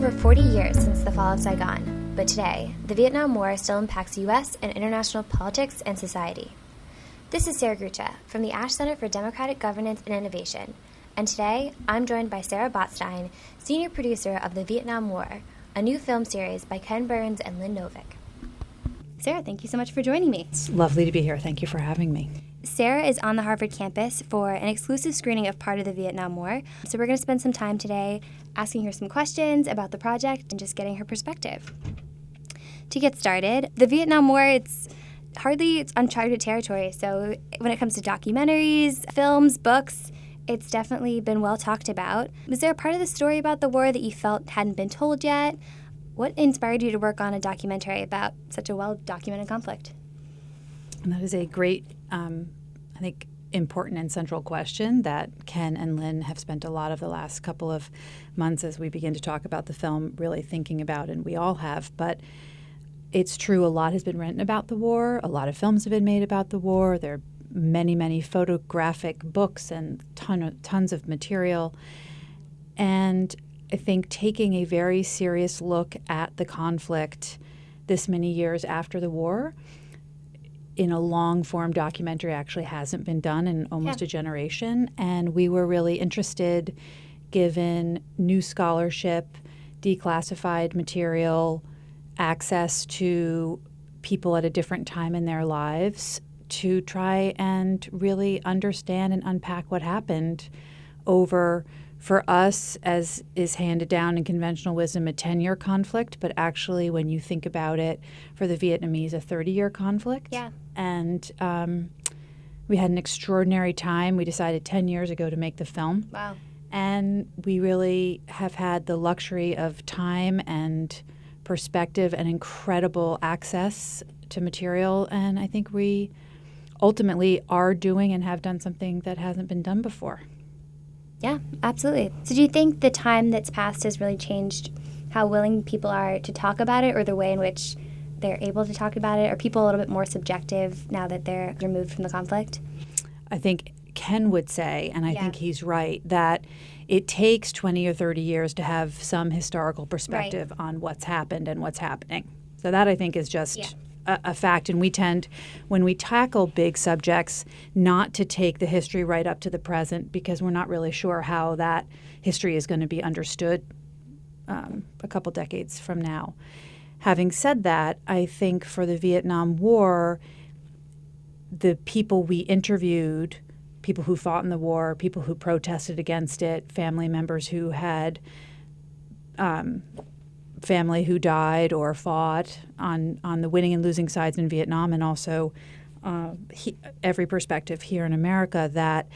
over 40 years since the fall of Saigon, but today, the Vietnam War still impacts U.S. and international politics and society. This is Sarah Grucha from the Ash Center for Democratic Governance and Innovation, and today I'm joined by Sarah Botstein, senior producer of The Vietnam War, a new film series by Ken Burns and Lynn Novick. Sarah, thank you so much for joining me. It's lovely to be here. Thank you for having me. Sarah is on the Harvard campus for an exclusive screening of part of the Vietnam War. So we're going to spend some time today asking her some questions about the project and just getting her perspective. To get started, the Vietnam War, it's hardly it's uncharted territory. So when it comes to documentaries, films, books, it's definitely been well talked about. Was there a part of the story about the war that you felt hadn't been told yet? What inspired you to work on a documentary about such a well documented conflict? And that is a great, um, I think, important and central question that Ken and Lynn have spent a lot of the last couple of months as we begin to talk about the film really thinking about, and we all have. But it's true, a lot has been written about the war, a lot of films have been made about the war. There are many, many photographic books and ton tons of material. And I think taking a very serious look at the conflict this many years after the war in a long form documentary actually hasn't been done in almost yeah. a generation. And we were really interested, given new scholarship, declassified material, access to people at a different time in their lives, to try and really understand and unpack what happened over for us, as is handed down in conventional wisdom, a 10 year conflict, but actually, when you think about it, for the Vietnamese, a 30 year conflict. Yeah. And um, we had an extraordinary time. We decided 10 years ago to make the film. Wow. And we really have had the luxury of time and perspective and incredible access to material. And I think we ultimately are doing and have done something that hasn't been done before. Yeah, absolutely. So, do you think the time that's passed has really changed how willing people are to talk about it or the way in which they're able to talk about it? Are people a little bit more subjective now that they're removed from the conflict? I think Ken would say, and I yeah. think he's right, that it takes 20 or 30 years to have some historical perspective right. on what's happened and what's happening. So, that I think is just. Yeah a, a, fact, and we tend, when we tackle big subjects, not to take the history right up to the present because we're not really sure how that history is going to be understood um, a couple decades from now. Having said that, I think for the Vietnam War, the people we interviewed, people who fought in the war, people who protested against it, family members who had um, family who died or fought on on the winning and losing sides in Vietnam, and also uh, he, every perspective here in America that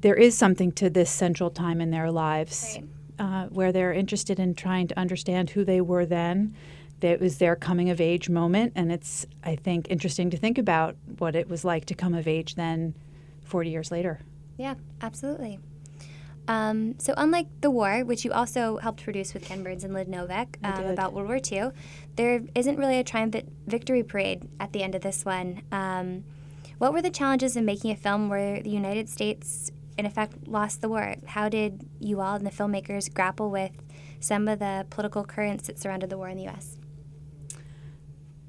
there is something to this central time in their lives right. uh, where they're interested in trying to understand who they were then. That It was their coming of age moment, and it's I think interesting to think about what it was like to come of age then, forty years later. Yeah, absolutely. Um, so, unlike The War, which you also helped produce with Ken Burns and Lynn Novick um, about World War II, there isn't really a triumphant victory parade at the end of this one. Um, what were the challenges in making a film where the United States, in effect, lost the war? How did you all and the filmmakers grapple with some of the political currents that surrounded the war in the U.S.?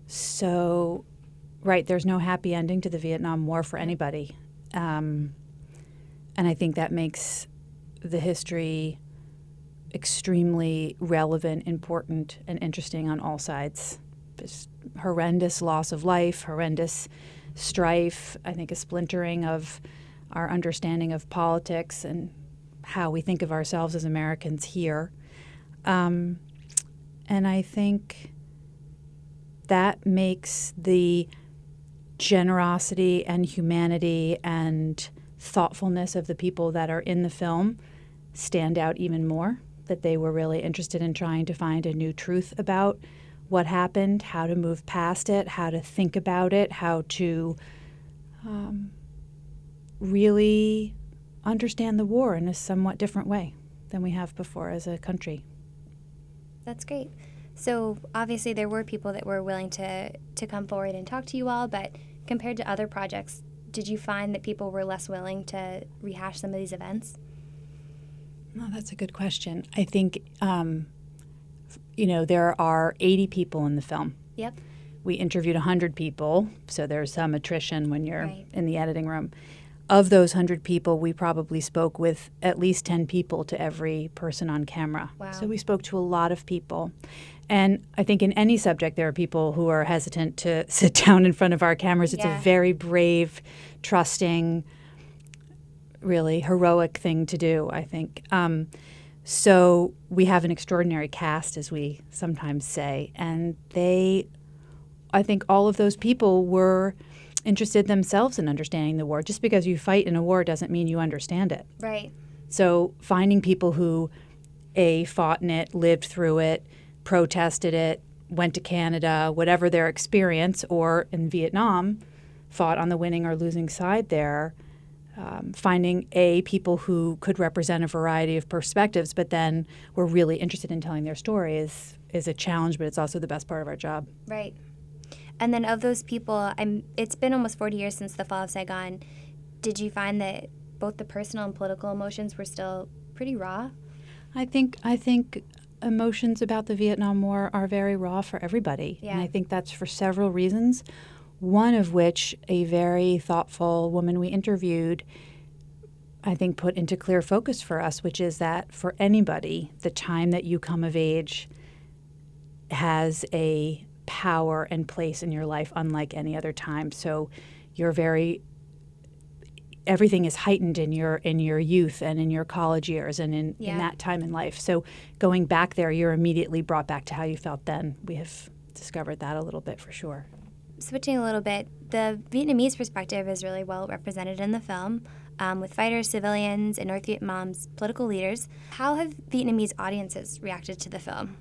So, right, there's no happy ending to the Vietnam War for anybody. Um, and I think that makes the history extremely relevant, important, and interesting on all sides. Just horrendous loss of life, horrendous strife, I think a splintering of our understanding of politics and how we think of ourselves as Americans here. Um, and I think that makes the generosity and humanity and thoughtfulness of the people that are in the film stand out even more, that they were really interested in trying to find a new truth about what happened, how to move past it, how to think about it, how to um, really understand the war in a somewhat different way than we have before as a country. That's great. So obviously there were people that were willing to to come forward and talk to you all, but compared to other projects, did you find that people were less willing to rehash some of these events? No, that's a good question. I think um, you know, there are 80 people in the film. Yep. We interviewed 100 people, so there's some attrition when you're Right. in the editing room. Of those 100 people, we probably spoke with at least 10 people to every person on camera. Wow. So we spoke to a lot of people. And I think in any subject, there are people who are hesitant to sit down in front of our cameras. It's Yeah. a very brave, trusting, really heroic thing to do, I think. Um, so we have an extraordinary cast, as we sometimes say, and they, I think all of those people were interested themselves in understanding the war. Just because you fight in a war doesn't mean you understand it. Right. So finding people who, A, fought in it, lived through it, protested it, went to Canada, whatever their experience, or in Vietnam, fought on the winning or losing side there, um, finding A, people who could represent a variety of perspectives, but then were really interested in telling their story is, is a challenge, but it's also the best part of our job. Right. And then of those people, I'm. It's been almost 40 years since the fall of Saigon. Did you find that both the personal and political emotions were still pretty raw? I think I think emotions about the Vietnam War are very raw for everybody, Yeah. and I think that's for several reasons. One of which a very thoughtful woman we interviewed, I think, put into clear focus for us, which is that for anybody, the time that you come of age has a power and place in your life unlike any other time. So you're very everything is heightened in your in your youth and in your college years and in, Yeah. in that time in life. So going back there, you're immediately brought back to how you felt then. We have discovered that a little bit for sure. Switching a little bit, the Vietnamese perspective is really well represented in the film, um, with fighters, civilians, and North Vietnam's political leaders. How have Vietnamese audiences reacted to the film?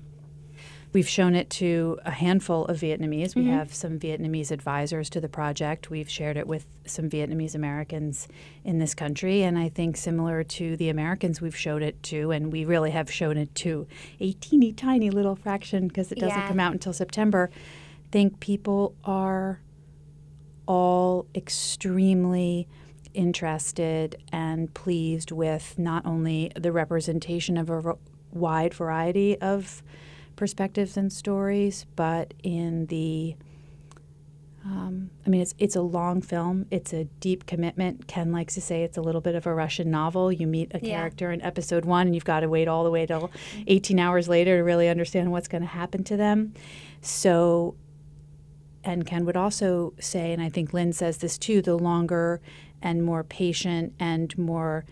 We've shown it to a handful of Vietnamese. We Mhm. have some Vietnamese advisors to the project. We've shared it with some Vietnamese Americans in this country. And I think, similar to the Americans we've showed it to, and we really have shown it to a teeny tiny little fraction because it doesn't Yeah. come out until September, think people are all extremely interested and pleased with not only the representation of a wide variety of perspectives and stories, but in the um, I mean, it's it's a long film. It's a deep commitment. Ken likes to say it's a little bit of a Russian novel. You meet a Yeah. character in episode one, and you've got to wait all the way till 18 hours later to really understand what's going to happen to them. So, and Ken would also say, and I think Lynn says this too: the longer and more patient and more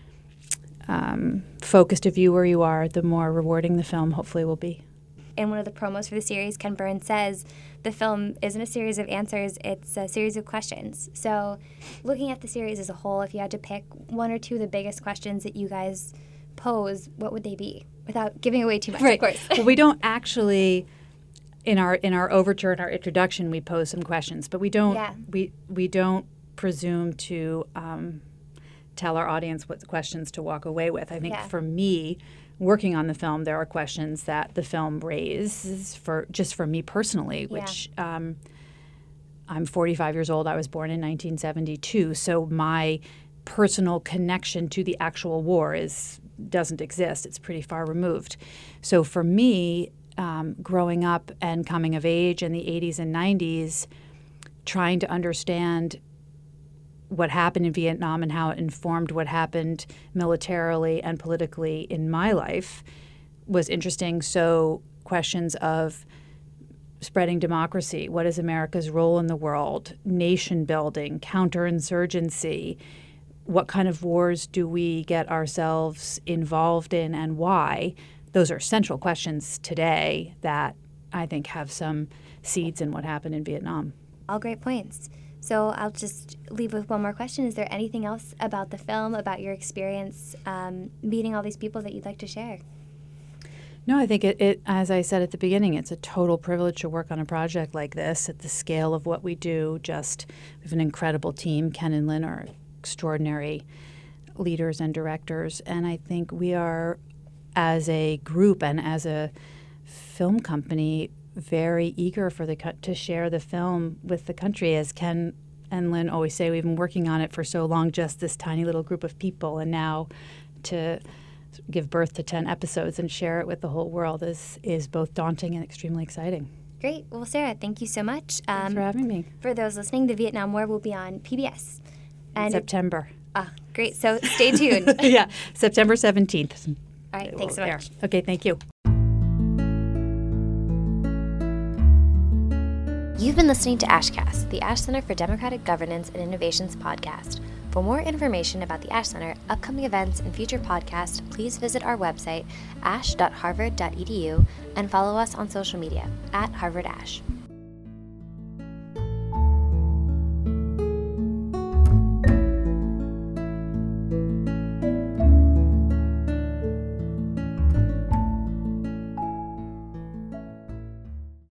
um, focused a viewer you are, the more rewarding the film hopefully will be. In one of the promos for the series, Ken Burns says the film isn't a series of answers, it's a series of questions. So, looking at the series as a whole, if you had to pick one or two of the biggest questions that you guys pose, what would they be? Without giving away too much, of course. well, we don't actually in our in our overture and our introduction we pose some questions, but we don't Yeah. we we don't presume to um, tell our audience what questions to walk away with. I think Yeah. for me, working on the film, there are questions that the film raises for just for me personally, Yeah. which. Um, I'm 45 years old. I was born in 1972, so my personal connection to the actual war is doesn't exist. It's pretty far removed. So for me, um, growing up and coming of age in the 80s and 90s, trying to understand what happened in Vietnam and how it informed what happened militarily and politically in my life was interesting. So questions of spreading democracy, what is America's role in the world, nation building, counterinsurgency, what kind of wars do we get ourselves involved in and why? Those are central questions today that I think have some seeds in what happened in Vietnam. All great points. So I'll just leave with one more question. Is there anything else about the film, about your experience um, meeting all these people that you'd like to share? No, I think it, it, as I said at the beginning, it's a total privilege to work on a project like this at the scale of what we do. Just, we have an incredible team. Ken and Lynn are extraordinary leaders and directors. And I think we are, as a group and as a film company, very eager for the co- to share the film with the country. As Ken and Lynn always say, we've been working on it for so long, just this tiny little group of people, and now to give birth to 10 episodes and share it with the whole world is, is both daunting and extremely exciting. Great. Well, Sarah, thank you so much. Um, Thanks for having me. For those listening, the Vietnam War will be on PBS. And September. Ah, great. So stay tuned. yeah, September 17th. All right. Thanks so much. There. Okay, thank you. You've been listening to ASHCast, the Ash Center for Democratic Governance and Innovations podcast. For more information about the Ash Center, upcoming events, and future podcasts, please visit our website, ash.harvard.edu, and follow us on social media at Harvard Ash.